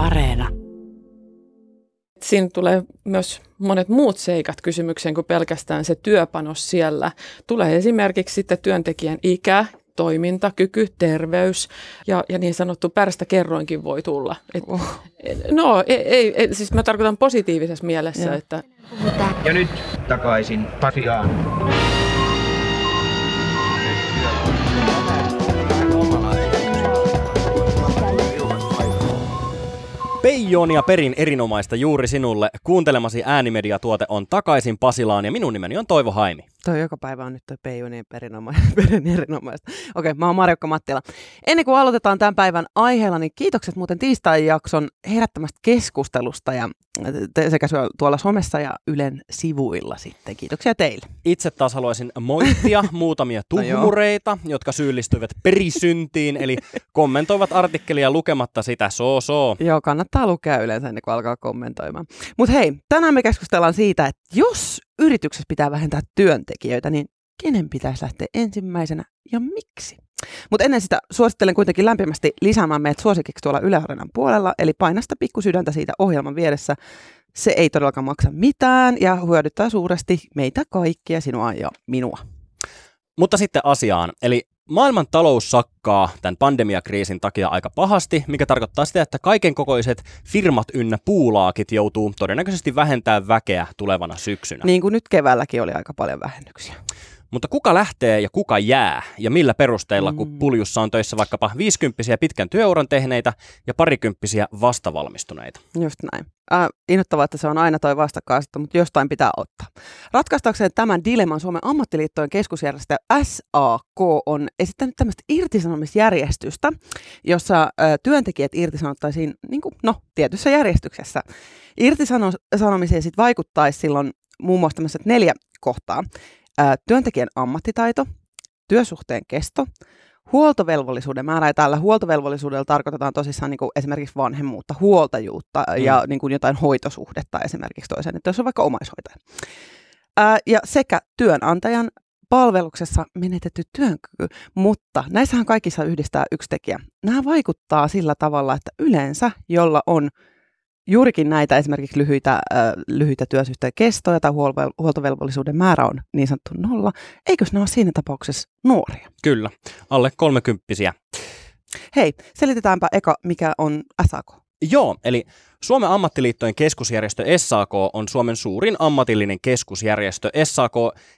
Areena. Siinä tulee myös monet muut seikat kysymykseen kuin pelkästään se työpanos siellä. Tulee esimerkiksi sitten työntekijän ikä, toimintakyky, terveys ja, ja niin sanottu pärstä kerroinkin voi tulla. Et, oh. No ei, ei, ei, siis mä tarkoitan positiivisessa mielessä, ja. että... Ja nyt takaisin Pasiaan. Peijoonia perin erinomaista juuri sinulle. Kuuntelemasi äänimediatuote on takaisin Pasilaan ja minun nimeni on Toivo Haimi. Toi joka päivä on nyt toi Peijonien perinomaista. perin erinomaista. Okei, mä oon Marjokka Mattila. Ennen kuin aloitetaan tämän päivän aiheella, niin kiitokset muuten tiistai-jakson herättämästä keskustelusta ja sekä tuolla somessa ja Ylen sivuilla sitten. Kiitoksia teille. Itse taas haluaisin moittia muutamia no tuhmureita, no jotka syyllistyivät perisyntiin, eli kommentoivat artikkelia lukematta sitä so so. Joo, kannattaa lukea yleensä ennen kuin alkaa kommentoimaan. Mutta hei, tänään me keskustellaan siitä, että jos yrityksessä pitää vähentää työntekijöitä, niin kenen pitäisi lähteä ensimmäisenä ja miksi? Mutta ennen sitä suosittelen kuitenkin lämpimästi lisäämään meidät suosikiksi tuolla Yle puolella, eli painasta pikkusydäntä siitä ohjelman vieressä. Se ei todellakaan maksa mitään ja hyödyttää suuresti meitä kaikkia, sinua ja minua. Mutta sitten asiaan, eli maailman talous sakkaa tämän pandemiakriisin takia aika pahasti, mikä tarkoittaa sitä, että kaiken kokoiset firmat ynnä puulaakit joutuu todennäköisesti vähentämään väkeä tulevana syksynä. Niin kuin nyt keväälläkin oli aika paljon vähennyksiä. Mutta kuka lähtee ja kuka jää ja millä perusteilla, kun mm. puljussa on töissä vaikkapa 50 pitkän työuran tehneitä ja parikymppisiä vastavalmistuneita? Just näin. Äh, innoittavaa, että se on aina toi vastakkainasettelu, mutta jostain pitää ottaa. Ratkaistakseen tämän dilemman Suomen ammattiliittojen keskusjärjestö SAK on esittänyt tämmöistä irtisanomisjärjestystä, jossa äh, työntekijät irtisanottaisiin niin kuin, no, tietyssä järjestyksessä. Irtisanomiseen sitten vaikuttaisi silloin muun muassa tämmöiset neljä kohtaa työntekijän ammattitaito, työsuhteen kesto, huoltovelvollisuuden määrä, ja tällä huoltovelvollisuudella tarkoitetaan tosissaan niin kuin esimerkiksi vanhemmuutta, huoltajuutta mm. ja niin kuin jotain hoitosuhdetta esimerkiksi toiseen, että jos on vaikka omaishoitaja. Ää, ja sekä työnantajan palveluksessa menetetty työnkyky, mutta näissähän kaikissa yhdistää yksi tekijä. Nämä vaikuttaa sillä tavalla, että yleensä, jolla on juurikin näitä esimerkiksi lyhyitä, äh, lyhyitä työsuhteen kestoja tai huol- huoltovelvollisuuden määrä on niin sanottu nolla, eikö ne ole siinä tapauksessa nuoria? Kyllä, alle kolmekymppisiä. Hei, selitetäänpä eka, mikä on SAK. Joo, eli Suomen ammattiliittojen keskusjärjestö SAK on Suomen suurin ammatillinen keskusjärjestö. SAK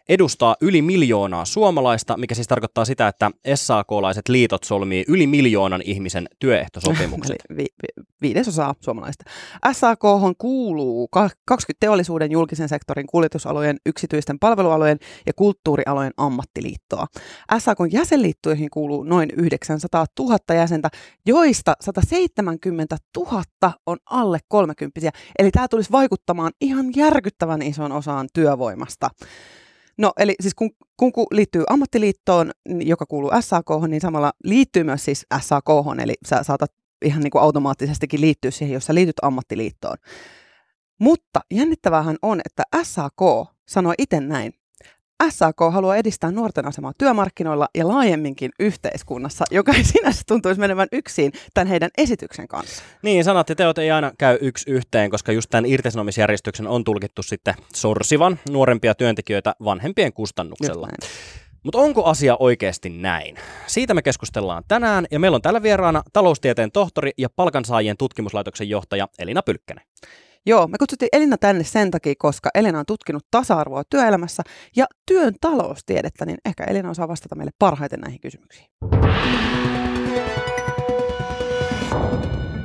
edustaa yli miljoonaa suomalaista, mikä siis tarkoittaa sitä, että SAK-laiset liitot solmii yli miljoonan ihmisen työehtosopimukset. Vi- vi- viidesosaa suomalaista. SAK kuuluu 20 teollisuuden, julkisen sektorin, kuljetusalojen, yksityisten palvelualojen ja kulttuurialojen ammattiliittoa. SAK jäsenliittoihin kuuluu noin 900 000 jäsentä, joista 170 000 on alle alle 30 Eli tämä tulisi vaikuttamaan ihan järkyttävän ison osaan työvoimasta. No eli siis kun, kun liittyy ammattiliittoon, joka kuuluu SAK, niin samalla liittyy myös siis SAK, eli sä saatat ihan niin kuin automaattisestikin liittyä siihen, jos sä liityt ammattiliittoon. Mutta jännittävähän on, että SAK sanoi itse näin. SAK haluaa edistää nuorten asemaa työmarkkinoilla ja laajemminkin yhteiskunnassa, joka ei sinänsä tuntuisi menevän yksin tämän heidän esityksen kanssa. Niin, sanat ja teot ei aina käy yksi yhteen, koska just tämän irtisanomisjärjestyksen on tulkittu sitten sorsivan nuorempia työntekijöitä vanhempien kustannuksella. Mutta onko asia oikeasti näin? Siitä me keskustellaan tänään ja meillä on tällä vieraana taloustieteen tohtori ja palkansaajien tutkimuslaitoksen johtaja Elina Pylkkänen. Joo, me kutsuttiin Elina tänne sen takia, koska Elina on tutkinut tasa-arvoa työelämässä ja työn taloustiedettä, niin ehkä Elina osaa vastata meille parhaiten näihin kysymyksiin.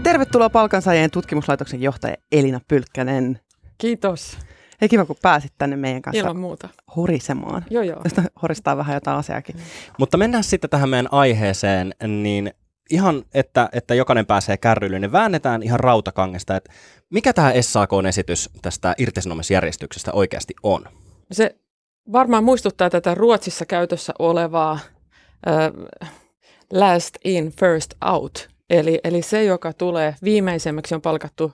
Tervetuloa palkansaajien tutkimuslaitoksen johtaja Elina Pylkkänen. Kiitos. Hei kiva, kun pääsit tänne meidän kanssa Ilman muuta. horisemaan. Joo, joo. horistaa vähän jotain asiaakin. Mm. Mutta mennään sitten tähän meidän aiheeseen, niin ihan, että, että jokainen pääsee kärryille, niin väännetään ihan rautakangesta, että mikä tämä SAK-esitys tästä irtisanomisjärjestyksestä oikeasti on? Se varmaan muistuttaa tätä Ruotsissa käytössä olevaa äh, last in, first out Eli, eli se, joka tulee viimeisemmäksi, on palkattu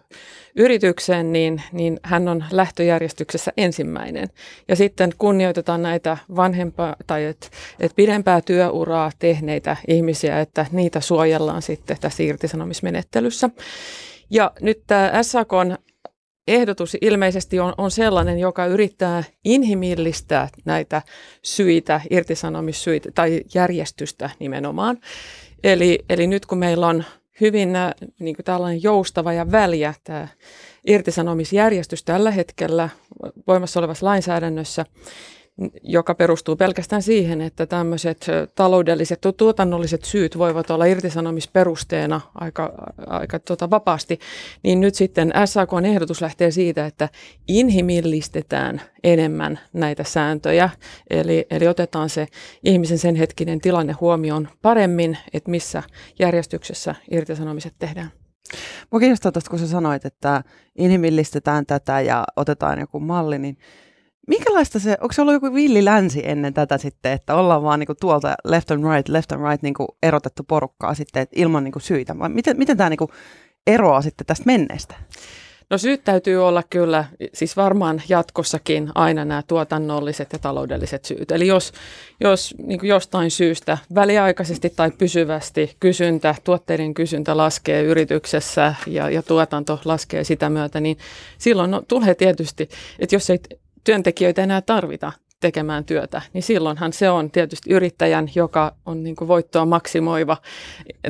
yritykseen, niin, niin hän on lähtöjärjestyksessä ensimmäinen. Ja sitten kunnioitetaan näitä vanhempaa tai et, et pidempää työuraa tehneitä ihmisiä, että niitä suojellaan sitten tässä irtisanomismenettelyssä. Ja nyt tämä SAKn ehdotus ilmeisesti on, on sellainen, joka yrittää inhimillistää näitä syitä, irtisanomissyitä tai järjestystä nimenomaan. Eli, eli nyt kun meillä on hyvin niin kuin tällainen joustava ja väliä tämä irtisanomisjärjestys tällä hetkellä voimassa olevassa lainsäädännössä, joka perustuu pelkästään siihen, että tämmöiset taloudelliset tuotannolliset syyt voivat olla irtisanomisperusteena aika, aika tota vapaasti, niin nyt sitten SAKn ehdotus lähtee siitä, että inhimillistetään enemmän näitä sääntöjä, eli, eli otetaan se ihmisen sen hetkinen tilanne huomioon paremmin, että missä järjestyksessä irtisanomiset tehdään. Mua kiinnostaa tuosta, kun sä sanoit, että inhimillistetään tätä ja otetaan joku malli, niin Minkälaista se, onko se ollut joku villi länsi ennen tätä sitten, että ollaan vaan niinku tuolta left and right, left and right niinku erotettu porukkaa sitten ilman niinku syitä? Vai miten, miten tämä niinku eroaa sitten tästä menneestä? No syyt täytyy olla kyllä, siis varmaan jatkossakin aina nämä tuotannolliset ja taloudelliset syyt. Eli jos, jos niin jostain syystä väliaikaisesti tai pysyvästi kysyntä, tuotteiden kysyntä laskee yrityksessä ja, ja tuotanto laskee sitä myötä, niin silloin no, tulee tietysti, että jos ei työntekijöitä enää tarvita tekemään työtä, niin silloinhan se on tietysti yrittäjän, joka on niin kuin voittoa maksimoiva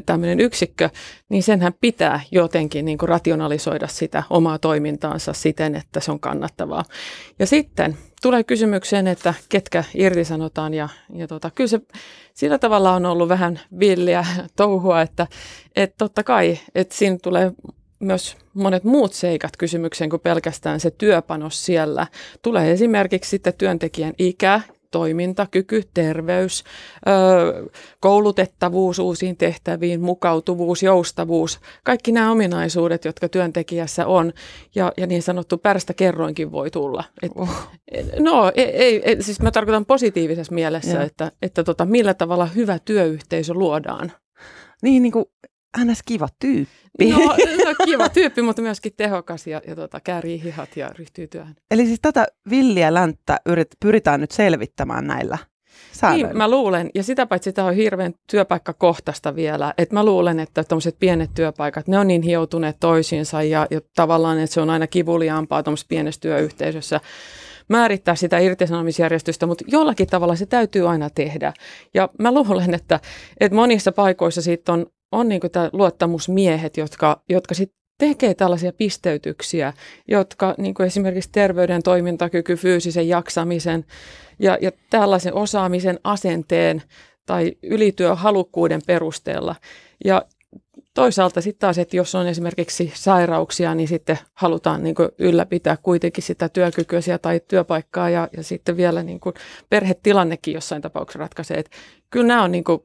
tämmöinen yksikkö, niin senhän pitää jotenkin niin kuin rationalisoida sitä omaa toimintaansa siten, että se on kannattavaa. Ja sitten tulee kysymykseen, että ketkä irtisanotaan ja, ja tota, kyllä se sillä tavalla on ollut vähän villiä touhua, että, että totta kai, että siinä tulee myös monet muut seikat kysymykseen kuin pelkästään se työpanos siellä. Tulee esimerkiksi sitten työntekijän ikä, toimintakyky, terveys, koulutettavuus uusiin tehtäviin, mukautuvuus, joustavuus, kaikki nämä ominaisuudet, jotka työntekijässä on ja, ja niin sanottu pärstä kerroinkin voi tulla. Et, oh. No ei, ei, ei, siis mä tarkoitan positiivisessa mielessä, ja. että, että tota, millä tavalla hyvä työyhteisö luodaan. Niin, niin kuin ns. kiva tyyppi. No, no kiva tyyppi, mutta myöskin tehokas ja, ja tota, käärii hihat ja ryhtyy työhön. Eli siis tätä villiä länttä yrit, pyritään nyt selvittämään näillä Niin, mä luulen, ja sitä paitsi tämä on hirveän työpaikkakohtaista vielä, että mä luulen, että tuommoiset pienet työpaikat, ne on niin hioutuneet toisiinsa ja, ja tavallaan, että se on aina kivuliaampaa tuommoisessa pienessä työyhteisössä määrittää sitä irtisanomisjärjestystä, mutta jollakin tavalla se täytyy aina tehdä. Ja mä luulen, että, että monissa paikoissa siitä on on niin tämä luottamusmiehet, jotka, jotka sitten tekee tällaisia pisteytyksiä, jotka niin kuin esimerkiksi terveyden toimintakyky, fyysisen jaksamisen ja, ja tällaisen osaamisen asenteen tai ylityöhalukkuuden perusteella. Ja toisaalta sitten taas, että jos on esimerkiksi sairauksia, niin sitten halutaan niin kuin ylläpitää kuitenkin sitä työkykyä tai työpaikkaa ja, ja sitten vielä niin kuin perhetilannekin jossain tapauksessa ratkaisee. Että kyllä nämä on niin kuin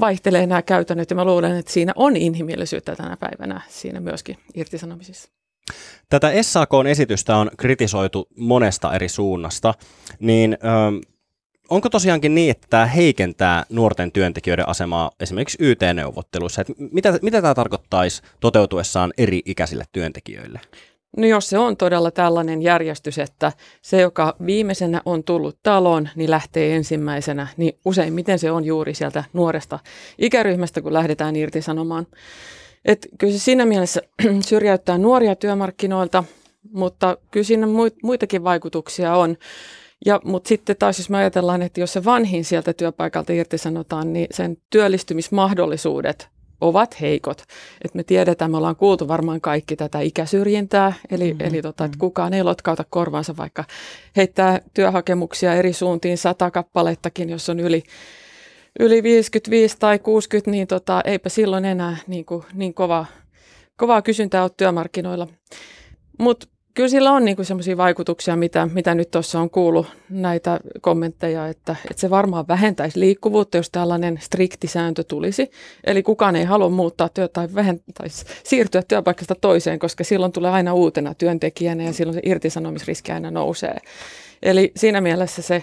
vaihtelee nämä käytännöt ja mä luulen, että siinä on inhimillisyyttä tänä päivänä siinä myöskin irtisanomisissa. Tätä SAK-esitystä on kritisoitu monesta eri suunnasta, niin ö, onko tosiaankin niin, että tämä heikentää nuorten työntekijöiden asemaa esimerkiksi YT-neuvotteluissa? Että mitä, mitä tämä tarkoittaisi toteutuessaan eri ikäisille työntekijöille? No jos se on todella tällainen järjestys, että se, joka viimeisenä on tullut taloon, niin lähtee ensimmäisenä, niin useimmiten se on juuri sieltä nuoresta ikäryhmästä, kun lähdetään irtisanomaan. Et kyllä se siinä mielessä syrjäyttää nuoria työmarkkinoilta, mutta kyllä siinä muitakin vaikutuksia on. Ja, mutta sitten taas jos me ajatellaan, että jos se vanhin sieltä työpaikalta irtisanotaan, niin sen työllistymismahdollisuudet ovat heikot. Et me tiedetään, me ollaan kuultu varmaan kaikki tätä ikäsyrjintää, eli, mm-hmm. eli tota, että mm-hmm. kukaan ei lotkauta korvaansa, vaikka heittää työhakemuksia eri suuntiin sata kappalettakin, jos on yli, yli 55 tai 60, niin tota, eipä silloin enää niin, kuin, niin kova, kovaa kysyntää ole työmarkkinoilla. Mutta kyllä sillä on niin sellaisia vaikutuksia, mitä, mitä nyt tuossa on kuullut näitä kommentteja, että, että se varmaan vähentäisi liikkuvuutta, jos tällainen strikti sääntö tulisi. Eli kukaan ei halua muuttaa työ tai vähentäisi, siirtyä työpaikasta toiseen, koska silloin tulee aina uutena työntekijänä ja silloin se irtisanomisriski aina nousee. Eli siinä mielessä se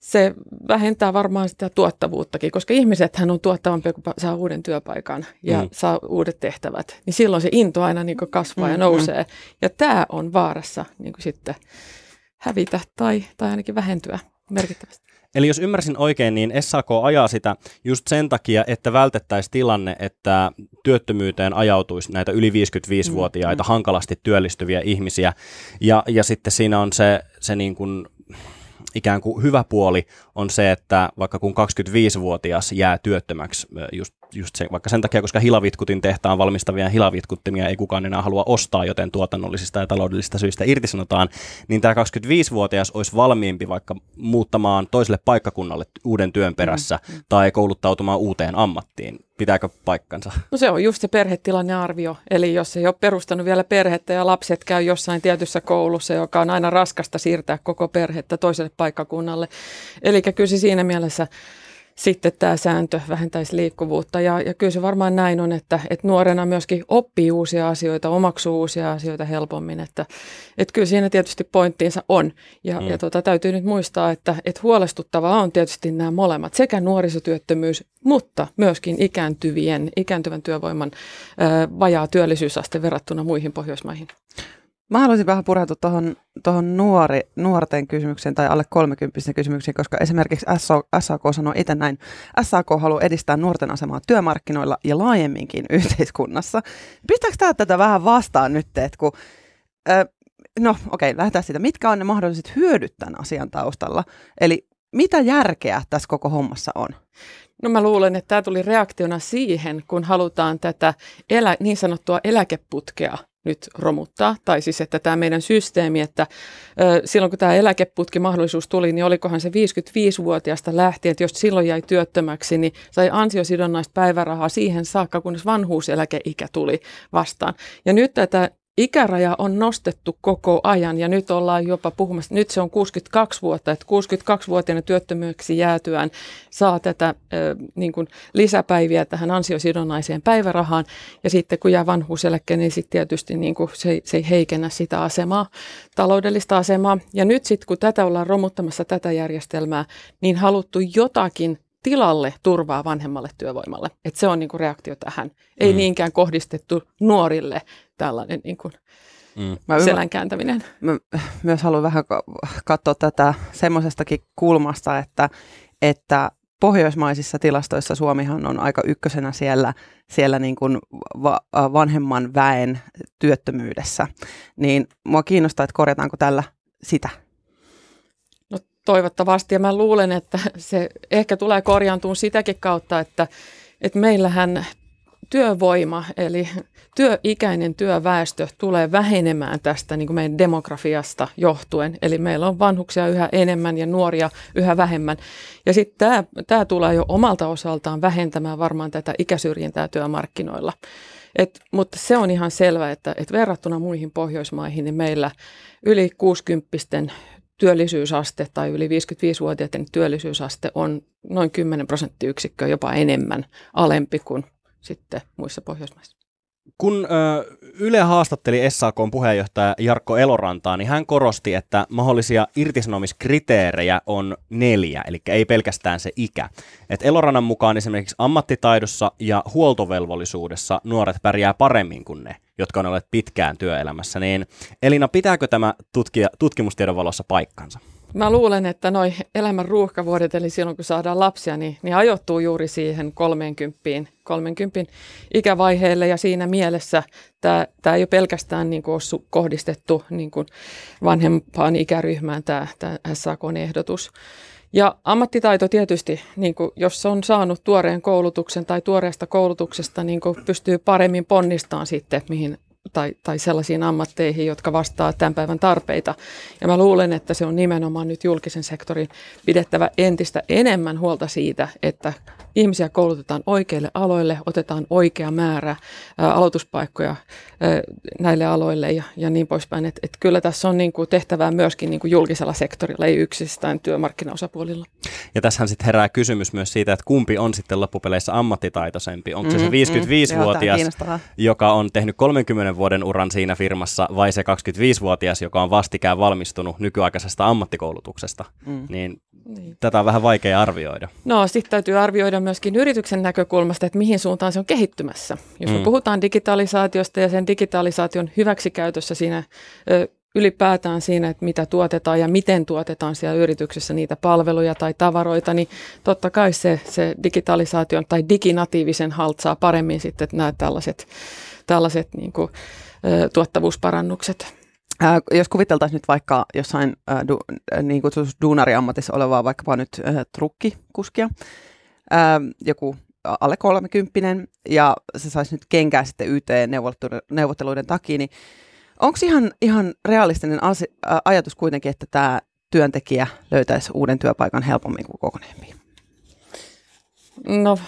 se vähentää varmaan sitä tuottavuuttakin, koska ihmisethän on tuottavampi, kun saa uuden työpaikan ja mm. saa uudet tehtävät. Niin silloin se into aina niin kasvaa mm, ja nousee. Ja tämä on vaarassa niin sitten hävitä tai, tai ainakin vähentyä merkittävästi. Eli jos ymmärsin oikein, niin SAK ajaa sitä just sen takia, että vältettäisiin tilanne, että työttömyyteen ajautuisi näitä yli 55-vuotiaita mm, mm. hankalasti työllistyviä ihmisiä. Ja, ja sitten siinä on se, se niin kuin ikään kuin hyvä puoli on se, että vaikka kun 25-vuotias jää työttömäksi just, just se, vaikka sen takia, koska hilavitkutin tehtaan valmistavia hilavitkuttimia ei kukaan enää halua ostaa, joten tuotannollisista ja taloudellisista syistä irtisanotaan, niin tämä 25-vuotias olisi valmiimpi vaikka muuttamaan toiselle paikkakunnalle uuden työn perässä mm-hmm. tai kouluttautumaan uuteen ammattiin. Pitääkö paikkansa? No se on just se perhetilannearvio. Eli jos ei ole perustanut vielä perhettä ja lapset käy jossain tietyssä koulussa, joka on aina raskasta siirtää koko perhettä toiselle paikkakunnalle. Eli kyllä se siinä mielessä sitten tämä sääntö vähentäisi liikkuvuutta. Ja, ja kyllä se varmaan näin on, että, että nuorena myöskin oppii uusia asioita, omaksuu uusia asioita helpommin. Että, että kyllä siinä tietysti pointtiinsa on. Ja, mm. ja tota, täytyy nyt muistaa, että, että huolestuttavaa on tietysti nämä molemmat, sekä nuorisotyöttömyys, mutta myöskin ikääntyvien, ikääntyvän työvoiman ää, vajaa työllisyysaste verrattuna muihin Pohjoismaihin. Mä haluaisin vähän pureutua tuohon tohon nuorten kysymykseen tai alle 30 kysymykseen, koska esimerkiksi SAK sanoo itse näin. SAK haluaa edistää nuorten asemaa työmarkkinoilla ja laajemminkin yhteiskunnassa. Pistääkö tämä tätä vähän vastaan nyt, että kun, äh, no okei, okay, lähdetään siitä. Mitkä on ne mahdolliset hyödyt tämän asian taustalla? Eli mitä järkeä tässä koko hommassa on? No mä luulen, että tämä tuli reaktiona siihen, kun halutaan tätä elä, niin sanottua eläkeputkea nyt romuttaa. Tai siis, että tämä meidän systeemi, että ö, silloin kun tämä eläkeputkimahdollisuus tuli, niin olikohan se 55-vuotiaasta lähtien, että jos silloin jäi työttömäksi, niin sai ansiosidonnaista päivärahaa siihen saakka, kunnes vanhuuseläkeikä tuli vastaan. Ja nyt tätä ikäraja on nostettu koko ajan ja nyt ollaan jopa puhumassa, nyt se on 62 vuotta, että 62-vuotiaana työttömyyksi jäätyään saa tätä äh, niin kuin lisäpäiviä tähän ansiosidonnaiseen päivärahaan ja sitten kun jää vanhuuseläkkeen, niin sitten tietysti niin kuin se, se ei heikennä sitä asemaa, taloudellista asemaa. Ja nyt sitten kun tätä ollaan romuttamassa tätä järjestelmää, niin haluttu jotakin tilalle turvaa vanhemmalle työvoimalle. Et se on niin kuin reaktio tähän. Ei mm. niinkään kohdistettu nuorille tällainen niin kuin mm. selän kääntäminen. Mä myös haluan vähän katsoa tätä semmoisestakin kulmasta, että, että pohjoismaisissa tilastoissa Suomihan on aika ykkösenä siellä, siellä niin kuin va- vanhemman väen työttömyydessä. Niin mua kiinnostaa, että korjataanko tällä sitä toivottavasti. Ja mä luulen, että se ehkä tulee korjaantuun sitäkin kautta, että, että meillähän työvoima, eli työikäinen työväestö tulee vähenemään tästä niin kuin meidän demografiasta johtuen. Eli meillä on vanhuksia yhä enemmän ja nuoria yhä vähemmän. Ja sitten tämä, tämä tulee jo omalta osaltaan vähentämään varmaan tätä ikäsyrjintää työmarkkinoilla. Et, mutta se on ihan selvä, että, että verrattuna muihin Pohjoismaihin, niin meillä yli 60 työllisyysaste tai yli 55-vuotiaiden työllisyysaste on noin 10 prosenttiyksikköä jopa enemmän alempi kuin sitten muissa Pohjoismaissa. Kun Yle haastatteli SAKn puheenjohtaja Jarkko Elorantaa, niin hän korosti, että mahdollisia irtisanomiskriteerejä on neljä, eli ei pelkästään se ikä. Et Elorannan mukaan esimerkiksi ammattitaidossa ja huoltovelvollisuudessa nuoret pärjää paremmin kuin ne, jotka on olleet pitkään työelämässä. Niin Elina, pitääkö tämä tutkija, tutkimustiedon valossa paikkansa? Mä luulen, että noi elämän ruuhkavuodet, eli silloin kun saadaan lapsia, niin, niin ajoittuu juuri siihen 30, 30 ikävaiheelle ja siinä mielessä tämä, ei ole pelkästään niin kuin ole kohdistettu niin kuin vanhempaan ikäryhmään tämä SAK-ehdotus. Ja ammattitaito tietysti, niin kuin jos on saanut tuoreen koulutuksen tai tuoreesta koulutuksesta, niin kuin pystyy paremmin ponnistamaan sitten, mihin tai, tai sellaisiin ammatteihin, jotka vastaa tämän päivän tarpeita. Ja mä luulen, että se on nimenomaan nyt julkisen sektorin pidettävä entistä enemmän huolta siitä, että ihmisiä koulutetaan oikeille aloille, otetaan oikea määrä ää, aloituspaikkoja ää, näille aloille ja, ja niin poispäin. Et, et kyllä tässä on niin kuin tehtävää myöskin niin kuin julkisella sektorilla, ei yksistään työmarkkinaosapuolilla. Ja tässähän sitten herää kysymys myös siitä, että kumpi on sitten loppupeleissä ammattitaitoisempi. Onko mm-hmm, se se 55-vuotias, mm, joka on tehnyt 30 vuoden uran siinä firmassa, vai se 25-vuotias, joka on vastikään valmistunut nykyaikaisesta ammattikoulutuksesta. Mm. Niin niin. Tätä on vähän vaikea arvioida. No sitten täytyy arvioida myöskin yrityksen näkökulmasta, että mihin suuntaan se on kehittymässä. Jos mm. me puhutaan digitalisaatiosta ja sen digitalisaation hyväksikäytössä siinä ö, ylipäätään siinä, että mitä tuotetaan ja miten tuotetaan siellä yrityksessä niitä palveluja tai tavaroita, niin totta kai se, se digitalisaation tai diginatiivisen haltsaa paremmin sitten nämä tällaiset, tällaiset niin kuin, tuottavuusparannukset. Ää, jos kuviteltaisiin nyt vaikka jossain ää, du, niin duunariammatissa olevaa vaikkapa nyt ää, trukkikuskia, ää, joku alle kolmekymppinen ja se saisi nyt kenkää sitten YT-neuvotteluiden takia, niin onko ihan, ihan realistinen asi, ajatus kuitenkin, että tämä työntekijä löytäisi uuden työpaikan helpommin kuin kokoneemmin? No,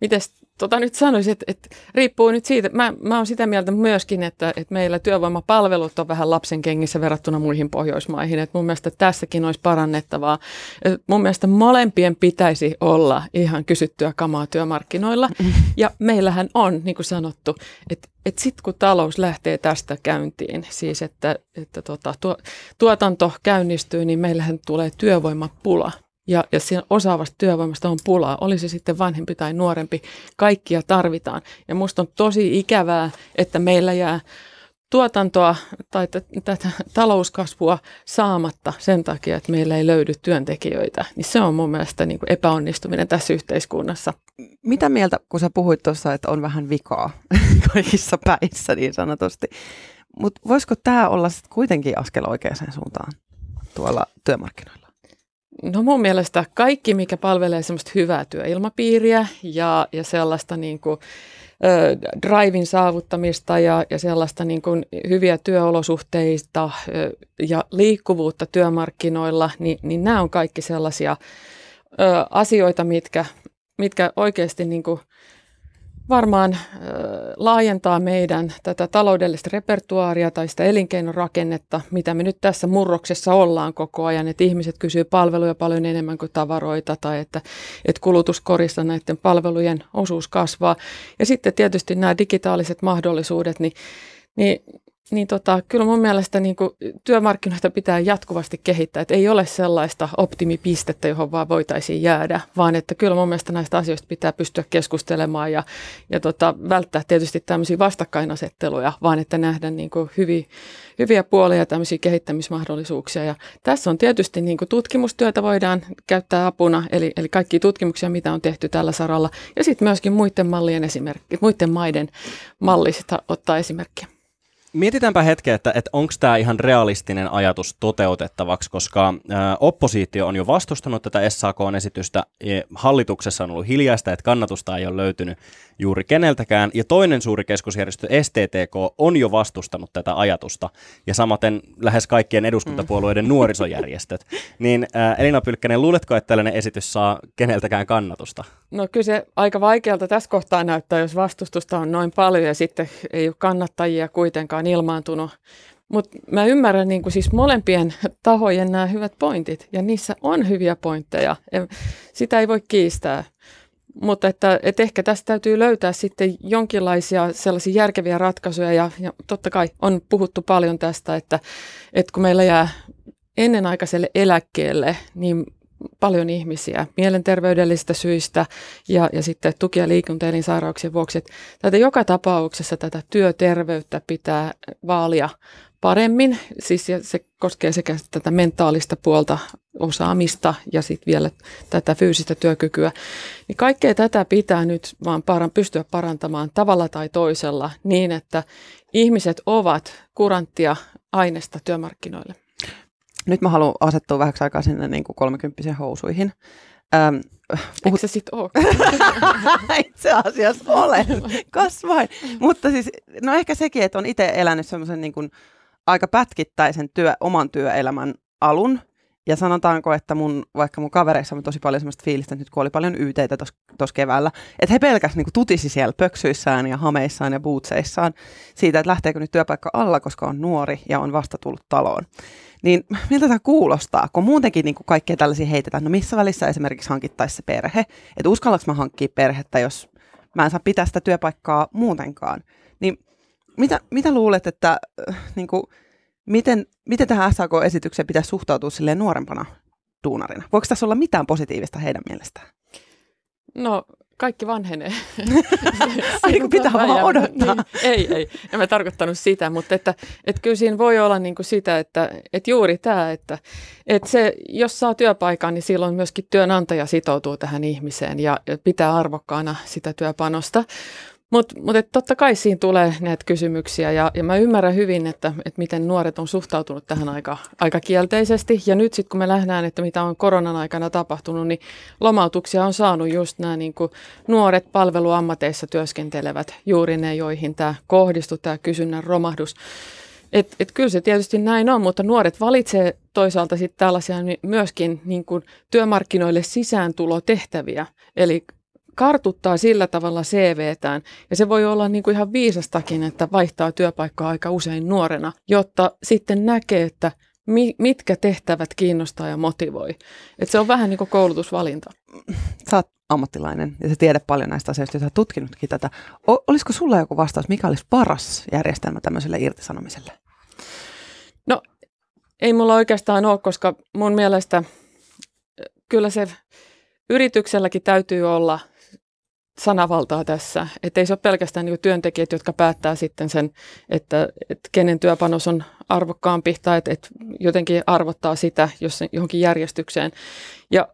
miten tota nyt sanoisin, että, että riippuu nyt siitä. Mä, mä oon sitä mieltä myöskin, että, että meillä työvoimapalvelut on vähän lapsen kengissä verrattuna muihin Pohjoismaihin. Että mun mielestä tässäkin olisi parannettavaa. Et mun mielestä molempien pitäisi olla ihan kysyttyä kamaa työmarkkinoilla. Ja meillähän on, niin kuin sanottu, että että sitten kun talous lähtee tästä käyntiin, siis että, että tota, tuo, tuotanto käynnistyy, niin meillähän tulee työvoimapula ja, ja siinä osaavasta työvoimasta on pulaa, oli se sitten vanhempi tai nuorempi, kaikkia tarvitaan. Ja musta on tosi ikävää, että meillä jää tuotantoa tai tätä talouskasvua saamatta sen takia, että meillä ei löydy työntekijöitä, niin se on mun mielestä niin kuin epäonnistuminen tässä yhteiskunnassa. Mitä mieltä, kun sä puhuit tuossa, että on vähän vikaa kaikissa päissä niin sanotusti, mutta voisiko tämä olla sitten kuitenkin askel oikeaan suuntaan tuolla työmarkkinoilla? No mun mielestä kaikki, mikä palvelee semmoista hyvää työilmapiiriä ja, ja sellaista niin kuin, ö, drivin saavuttamista ja, ja sellaista niin kuin hyviä työolosuhteita ö, ja liikkuvuutta työmarkkinoilla, niin, niin nämä on kaikki sellaisia ö, asioita, mitkä, mitkä oikeasti niin kuin varmaan laajentaa meidän tätä taloudellista repertuaaria tai sitä elinkeinorakennetta, mitä me nyt tässä murroksessa ollaan koko ajan, että ihmiset kysyy palveluja paljon enemmän kuin tavaroita tai että, että kulutuskorissa näiden palvelujen osuus kasvaa. Ja sitten tietysti nämä digitaaliset mahdollisuudet, niin, niin niin tota, kyllä mun mielestä niin kuin työmarkkinoita pitää jatkuvasti kehittää, että ei ole sellaista optimipistettä, johon vaan voitaisiin jäädä, vaan että kyllä mun mielestä näistä asioista pitää pystyä keskustelemaan ja, ja tota, välttää tietysti tämmöisiä vastakkainasetteluja, vaan että nähdä niin hyviä, hyviä puolia ja kehittämismahdollisuuksia. Ja tässä on tietysti niin kuin tutkimustyötä voidaan käyttää apuna, eli, eli kaikki tutkimuksia, mitä on tehty tällä saralla, ja sitten myöskin muiden mallien esimerkki, muiden maiden mallista ottaa esimerkkiä. Mietitäänpä hetken, että, että onko tämä ihan realistinen ajatus toteutettavaksi, koska ä, oppositio on jo vastustanut tätä SAK-esitystä, hallituksessa on ollut hiljaista, että kannatusta ei ole löytynyt juuri keneltäkään, ja toinen suuri keskusjärjestö STTK on jo vastustanut tätä ajatusta, ja samaten lähes kaikkien eduskuntapuolueiden mm. nuorisojärjestöt. Niin ä, Elina Pylkkänen, luuletko, että tällainen esitys saa keneltäkään kannatusta? No kyllä se aika vaikealta tässä kohtaa näyttää, jos vastustusta on noin paljon ja sitten ei ole kannattajia kuitenkaan ilmaantunut. Mutta mä ymmärrän niin kuin siis molempien tahojen nämä hyvät pointit ja niissä on hyviä pointteja. Sitä ei voi kiistää. Mutta että, että ehkä tästä täytyy löytää sitten jonkinlaisia sellaisia järkeviä ratkaisuja ja, ja totta kai on puhuttu paljon tästä, että, että kun meillä jää ennenaikaiselle eläkkeelle, niin paljon ihmisiä mielenterveydellisistä syistä ja, ja sitten tuki- ja liikuntaelinsairauksien vuoksi. Että tätä joka tapauksessa tätä työterveyttä pitää vaalia paremmin, siis se koskee sekä tätä mentaalista puolta osaamista ja sitten vielä tätä fyysistä työkykyä. Niin kaikkea tätä pitää nyt vaan paran, pystyä parantamaan tavalla tai toisella niin, että ihmiset ovat kuranttia aineesta työmarkkinoille. Nyt mä haluan asettua vähäksi aikaa sinne niin kuin 30 housuihin. Ähm, puhut... Eikö se sit ole? Itse asiassa olen, kasvain. Mutta siis, no ehkä sekin, että on itse elänyt semmoisen niin kuin aika pätkittäisen työ, oman työelämän alun. Ja sanotaanko, että mun, vaikka mun kavereissa on tosi paljon semmoista fiilistä, nyt kun oli paljon yteitä tuossa keväällä, että he pelkäs niin tutisi siellä pöksyissään ja hameissaan ja bootseissaan siitä, että lähteekö nyt työpaikka alla, koska on nuori ja on vasta tullut taloon. Niin miltä tämä kuulostaa, kun muutenkin niin kaikkea tällaisia heitetään, no missä välissä esimerkiksi hankittaisi se perhe, että uskallaks mä hankkia perhettä, jos mä en saa pitää sitä työpaikkaa muutenkaan. Mitä, mitä luulet, että äh, niin kuin, miten, miten tähän SAK-esitykseen pitäisi suhtautua silleen nuorempana duunarina? Voiko tässä olla mitään positiivista heidän mielestään? No kaikki vanhenee. Ai kuin pitää vaan odottaa. Niin, ei, ei. En mä tarkoittanut sitä, mutta että, että kyllä siinä voi olla niin kuin sitä, että, että juuri tämä, että, että se, jos saa työpaikan, niin silloin myöskin työnantaja sitoutuu tähän ihmiseen ja pitää arvokkaana sitä työpanosta. Mutta mut, totta kai siinä tulee näitä kysymyksiä ja, ja mä ymmärrän hyvin, että, että miten nuoret on suhtautunut tähän aika, aika kielteisesti. Ja nyt sitten kun me nähdään, että mitä on koronan aikana tapahtunut, niin lomautuksia on saanut just nämä niin kuin nuoret palveluammateissa työskentelevät, juuri ne, joihin tämä kohdistuu, tämä kysynnän romahdus. Et, et kyllä se tietysti näin on, mutta nuoret valitsee toisaalta sitten tällaisia myöskin niin työmarkkinoille sisääntulotehtäviä. Eli kartuttaa sillä tavalla CVtään. Ja se voi olla niin kuin ihan viisastakin, että vaihtaa työpaikkaa aika usein nuorena, jotta sitten näkee, että mi- mitkä tehtävät kiinnostaa ja motivoi. Et se on vähän niin kuin koulutusvalinta. Sä oot ammattilainen ja sä tiedät paljon näistä asioista, joita tutkinutkin tätä. O- olisiko sulla joku vastaus, mikä olisi paras järjestelmä tämmöiselle irtisanomiselle? No, ei mulla oikeastaan ole, koska mun mielestä kyllä se yritykselläkin täytyy olla sanavaltaa tässä. Että ei se ole pelkästään niin työntekijät, jotka päättää sitten sen, että, että kenen työpanos on arvokkaampi tai että, että jotenkin arvottaa sitä jos johonkin järjestykseen. Ja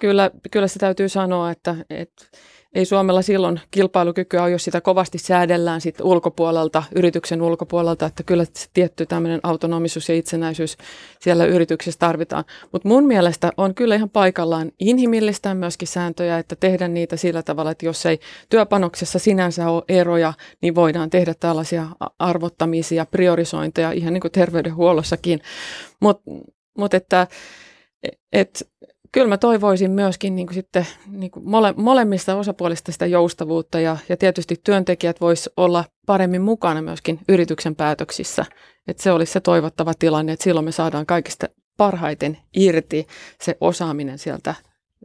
kyllä, kyllä se täytyy sanoa, että, että ei Suomella silloin kilpailukykyä ole, jos sitä kovasti säädellään sitten ulkopuolelta, yrityksen ulkopuolelta, että kyllä se tietty tämmöinen autonomisuus ja itsenäisyys siellä yrityksessä tarvitaan. Mutta mun mielestä on kyllä ihan paikallaan inhimillistää myöskin sääntöjä, että tehdä niitä sillä tavalla, että jos ei työpanoksessa sinänsä ole eroja, niin voidaan tehdä tällaisia arvottamisia, priorisointeja ihan niin kuin terveydenhuollossakin. Mutta mut että et, kyllä mä toivoisin myöskin niin kuin sitten niin kuin mole, molemmista osapuolista sitä joustavuutta ja, ja tietysti työntekijät vois olla paremmin mukana myöskin yrityksen päätöksissä. Että se olisi se toivottava tilanne, että silloin me saadaan kaikista parhaiten irti se osaaminen sieltä,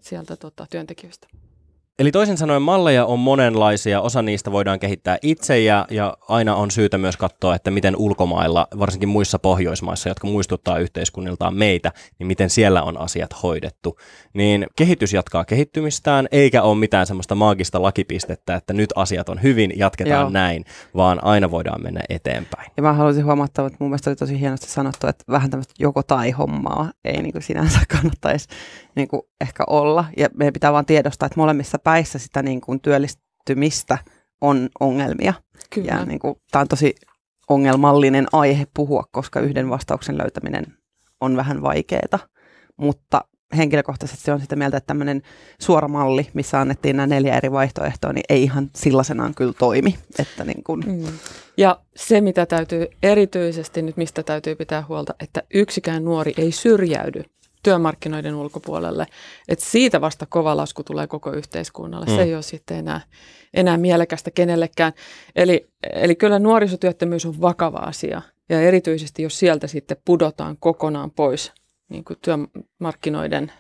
sieltä tota, työntekijöistä. Eli toisin sanoen malleja on monenlaisia, osa niistä voidaan kehittää itse ja, ja aina on syytä myös katsoa, että miten ulkomailla, varsinkin muissa Pohjoismaissa, jotka muistuttaa yhteiskunniltaan meitä, niin miten siellä on asiat hoidettu. Niin kehitys jatkaa kehittymistään, eikä ole mitään semmoista maagista lakipistettä, että nyt asiat on hyvin, jatketaan Joo. näin, vaan aina voidaan mennä eteenpäin. Ja mä haluaisin huomattaa, että mun mielestä oli tosi hienosti sanottu, että vähän tämmöistä joko tai hommaa ei niin kuin sinänsä kannattaisi niin kuin ehkä olla. Ja meidän pitää vaan tiedostaa, että molemmissa päissä sitä niin kuin työllistymistä on ongelmia. Kyllä. Ja niin kuin, tämä on tosi ongelmallinen aihe puhua, koska yhden vastauksen löytäminen on vähän vaikeaa. Mutta henkilökohtaisesti se on sitä mieltä, että tämmöinen suora malli, missä annettiin nämä neljä eri vaihtoehtoa, niin ei ihan sellaisenaan kyllä toimi. Että niin kuin. Mm. Ja se, mitä täytyy erityisesti nyt, mistä täytyy pitää huolta, että yksikään nuori ei syrjäydy työmarkkinoiden ulkopuolelle. Et siitä vasta kova lasku tulee koko yhteiskunnalle. Mm. Se ei ole sitten enää, enää mielekästä kenellekään. Eli, eli kyllä nuorisotyöttömyys on vakava asia. Ja erityisesti, jos sieltä sitten pudotaan kokonaan pois niin kuin työmarkkinoiden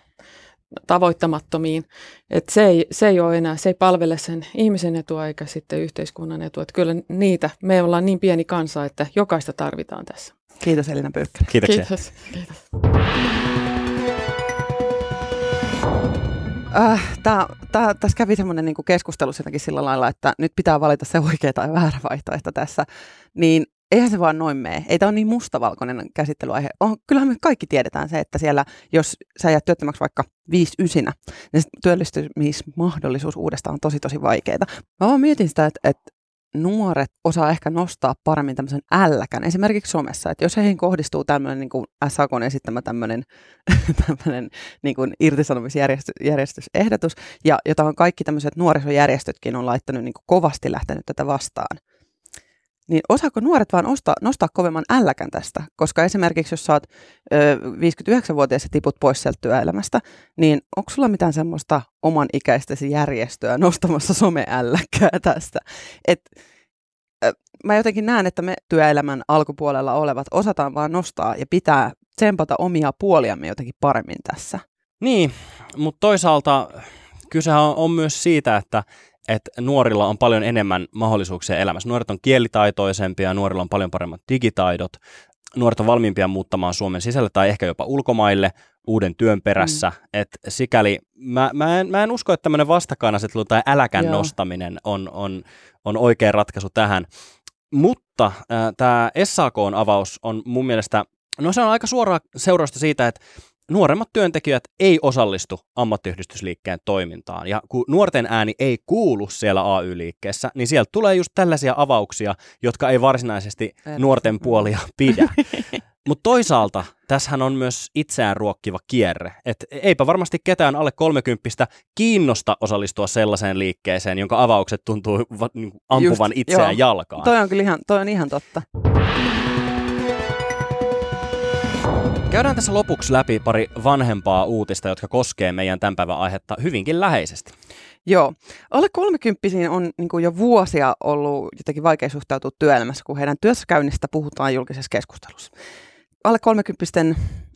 tavoittamattomiin. Et se, ei, se ei ole enää, se ei palvele sen ihmisen etua eikä sitten yhteiskunnan etua. Et kyllä niitä, me ollaan niin pieni kansa, että jokaista tarvitaan tässä. Kiitos Elina Pyrkkä. Kiitoksia. Kiitos. Kiitos. Äh, tää, tää, tässä kävi semmoinen niinku keskustelu jotenkin sillä lailla, että nyt pitää valita se oikea tai väärä vaihtoehto tässä. Niin eihän se vaan noin mene. Ei tämä ole niin mustavalkoinen käsittelyaihe. On, kyllähän me kaikki tiedetään se, että siellä, jos sä jäät työttömäksi vaikka viisi ysinä, niin työllistymismahdollisuus uudestaan on tosi tosi vaikeaa. Mä vaan mietin sitä, että, että nuoret osaa ehkä nostaa paremmin tämmöisen älläkän, esimerkiksi somessa, että jos heihin kohdistuu tämmöinen niin kuin SAKon esittämä tämmöinen, tämmöinen niin kuin irtisanomisjärjestysehdotus, ja jota on kaikki tämmöiset nuorisojärjestötkin on laittanut niin kuin kovasti lähtenyt tätä vastaan, niin osaako nuoret vaan ostaa, nostaa kovemman älläkän tästä? Koska esimerkiksi jos ö, 59-vuotias ja tiput pois sieltä työelämästä, niin onko sulla mitään semmoista oman ikäistäsi järjestöä nostamassa someälläkkää tästä? Et, ö, mä jotenkin näen, että me työelämän alkupuolella olevat osataan vaan nostaa ja pitää tsempata omia puoliamme jotenkin paremmin tässä. Niin, mutta toisaalta kysehän on, on myös siitä, että että nuorilla on paljon enemmän mahdollisuuksia elämässä. Nuoret on kielitaitoisempia, nuorilla on paljon paremmat digitaidot. nuoret on valmiimpia muuttamaan Suomen sisälle tai ehkä jopa ulkomaille uuden työn perässä. Mm. Et sikäli mä, mä, en, mä en usko, että tämmöinen vastakkainasettelu tai äläkän Joo. nostaminen on, on, on oikea ratkaisu tähän. Mutta äh, tämä SAK-avaus on mun mielestä, no se on aika suoraa seurausta siitä, että nuoremmat työntekijät ei osallistu ammattiyhdistysliikkeen toimintaan. Ja kun nuorten ääni ei kuulu siellä AY-liikkeessä, niin sieltä tulee just tällaisia avauksia, jotka ei varsinaisesti nuorten puolia pidä. Mutta toisaalta tässähän on myös itseään ruokkiva kierre. Et eipä varmasti ketään alle kolmekymppistä kiinnosta osallistua sellaiseen liikkeeseen, jonka avaukset tuntuu va- niinku ampuvan Just, itseään joo. jalkaan. Toi on kyllä ihan, toi on ihan totta. Käydään tässä lopuksi läpi pari vanhempaa uutista, jotka koskee meidän tämän päivän aihetta hyvinkin läheisesti. Joo. Alle kolmekymppisiin on niin jo vuosia ollut jotenkin vaikea suhtautua työelämässä, kun heidän työssäkäynnistä puhutaan julkisessa keskustelussa. Alle kolmekymppisten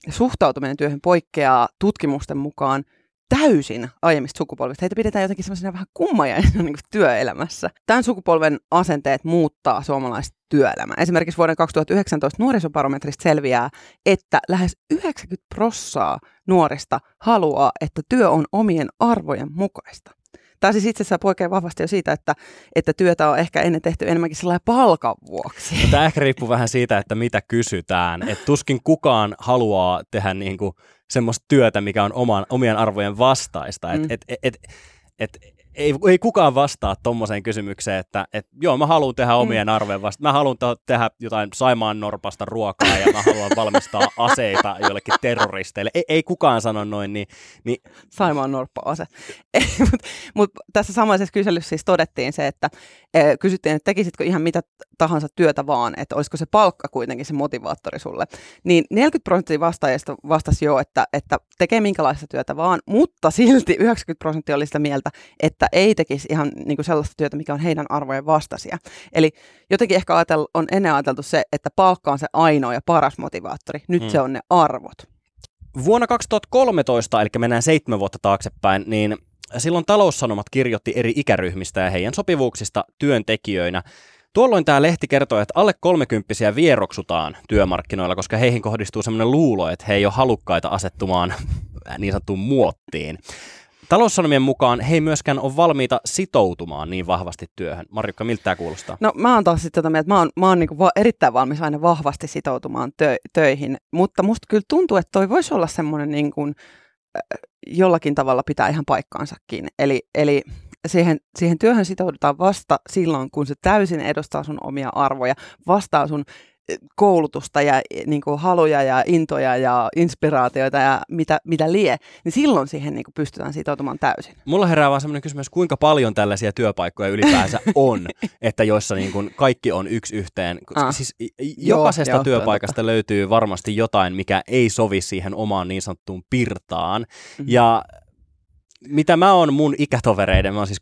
suhtautuminen työhön poikkeaa tutkimusten mukaan täysin aiemmista sukupolvista. Heitä pidetään jotenkin semmoisena vähän kummajaisina niin työelämässä. Tämän sukupolven asenteet muuttaa suomalaista työelämää. Esimerkiksi vuoden 2019 nuorisobarometrista selviää, että lähes 90 prossaa nuorista haluaa, että työ on omien arvojen mukaista. Tämä siis itse asiassa poikkeaa vahvasti jo siitä, että, että työtä on ehkä ennen tehty enemmänkin sellainen palkan vuoksi. No, tämä ehkä riippuu vähän siitä, että mitä kysytään. Et tuskin kukaan haluaa tehdä niin kuin semmoista työtä, mikä on oman, omien arvojen vastaista. Et, mm. et, et, et, et, ei, ei kukaan vastaa tuommoiseen kysymykseen, että et, joo, mä haluan tehdä mm. omien mm. arvojen vasta. Mä haluan tehdä jotain Saimaan Norpasta ruokaa ja mä haluan valmistaa aseita jollekin terroristeille. Ei, ei kukaan sano noin. Niin, niin... Saimaan Norppa-ase. Mutta mut tässä samaisessa kyselyssä siis todettiin se, että e, kysyttiin, että tekisitkö ihan mitä tahansa työtä vaan, että olisiko se palkka kuitenkin se motivaattori sulle. Niin 40 prosenttia vastaajista vastasi jo, että, että tekee minkälaista työtä vaan, mutta silti 90 prosenttia oli sitä mieltä, että ei tekisi ihan niin kuin sellaista työtä, mikä on heidän arvojen vastaisia. Eli jotenkin ehkä ajatel, on ennen ajateltu se, että palkka on se ainoa ja paras motivaattori. Nyt mm. se on ne arvot. Vuonna 2013, eli mennään seitsemän vuotta taaksepäin, niin silloin taloussanomat kirjoitti eri ikäryhmistä ja heidän sopivuuksista työntekijöinä. Tuolloin tämä lehti kertoo, että alle kolmekymppisiä vieroksutaan työmarkkinoilla, koska heihin kohdistuu sellainen luulo, että he ei ole halukkaita asettumaan niin sanottuun muottiin. Taloussanomien mukaan he ei myöskään ole valmiita sitoutumaan niin vahvasti työhön. Marjukka, miltä tämä kuulostaa? No mä oon taas sitten mieltä, että mä oon, mä oon niin va- erittäin valmis aina vahvasti sitoutumaan tö- töihin, mutta musta kyllä tuntuu, että toi voisi olla semmoinen niin kuin, äh, jollakin tavalla pitää ihan paikkaansakin. Eli, eli siihen, siihen työhön sitoudutaan vasta silloin, kun se täysin edustaa sun omia arvoja, vastaa sun koulutusta ja niin kuin haluja ja intoja ja inspiraatioita ja mitä, mitä lie, niin silloin siihen niin kuin pystytään sitoutumaan täysin. Mulla herää vaan sellainen kysymys, kuinka paljon tällaisia työpaikkoja ylipäänsä on, että joissa niin kuin kaikki on yksi yhteen. Ah. Siis jokaisesta joo, työpaikasta joo, löytyy varmasti jotain, mikä ei sovi siihen omaan niin sanottuun pirtaan. Mm-hmm. Ja mitä mä oon mun ikätovereiden, mä oon siis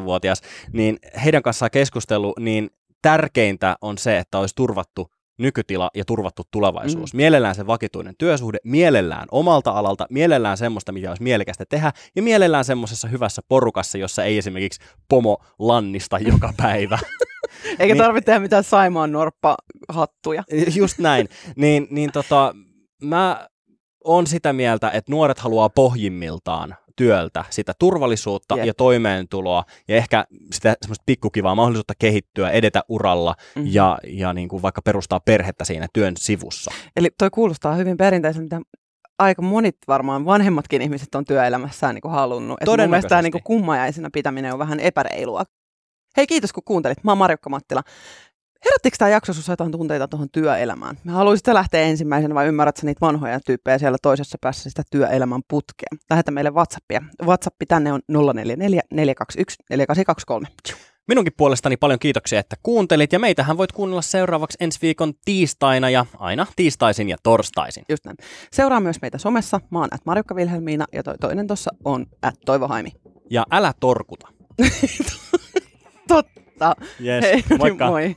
30-vuotias, niin heidän kanssaan keskustelu, niin tärkeintä on se, että olisi turvattu nykytila ja turvattu tulevaisuus. Mm. Mielellään se vakituinen työsuhde, mielellään omalta alalta, mielellään semmoista, mitä olisi mielekästä tehdä, ja mielellään semmoisessa hyvässä porukassa, jossa ei esimerkiksi pomo lannista joka päivä. Eikä niin, tarvitse tehdä mitään Saimaan norppa-hattuja. Just näin. Niin, niin tota, mä on sitä mieltä, että nuoret haluaa pohjimmiltaan työltä sitä turvallisuutta yep. ja toimeentuloa ja ehkä sitä semmoista pikkukivaa mahdollisuutta kehittyä, edetä uralla mm-hmm. ja, ja niin kuin vaikka perustaa perhettä siinä työn sivussa. Eli toi kuulostaa hyvin perinteiseltä, aika monit varmaan vanhemmatkin ihmiset on työelämässään niin kuin halunnut. Että mun mielestä tämä niin kummajaisena pitäminen on vähän epäreilua. Hei kiitos kun kuuntelit. Mä oon Marjukka Mattila. Herättikö tämä jakso sinussa jotain tunteita tuohon työelämään? Mä haluaisit lähteä ensimmäisenä vai ymmärrätkö niitä vanhoja tyyppejä siellä toisessa päässä sitä työelämän putkea? Lähetä meille WhatsAppia. WhatsApp tänne on 044 421 4823. Minunkin puolestani paljon kiitoksia, että kuuntelit ja meitähän voit kuunnella seuraavaksi ensi viikon tiistaina ja aina tiistaisin ja torstaisin. Just näin. Seuraa myös meitä somessa. Mä oon at Marjukka Vilhelmiina ja toi toinen tossa on at Toivo Haimi. Ja älä torkuta. Totta. Yes, Hei, no niin, moikka. Moi.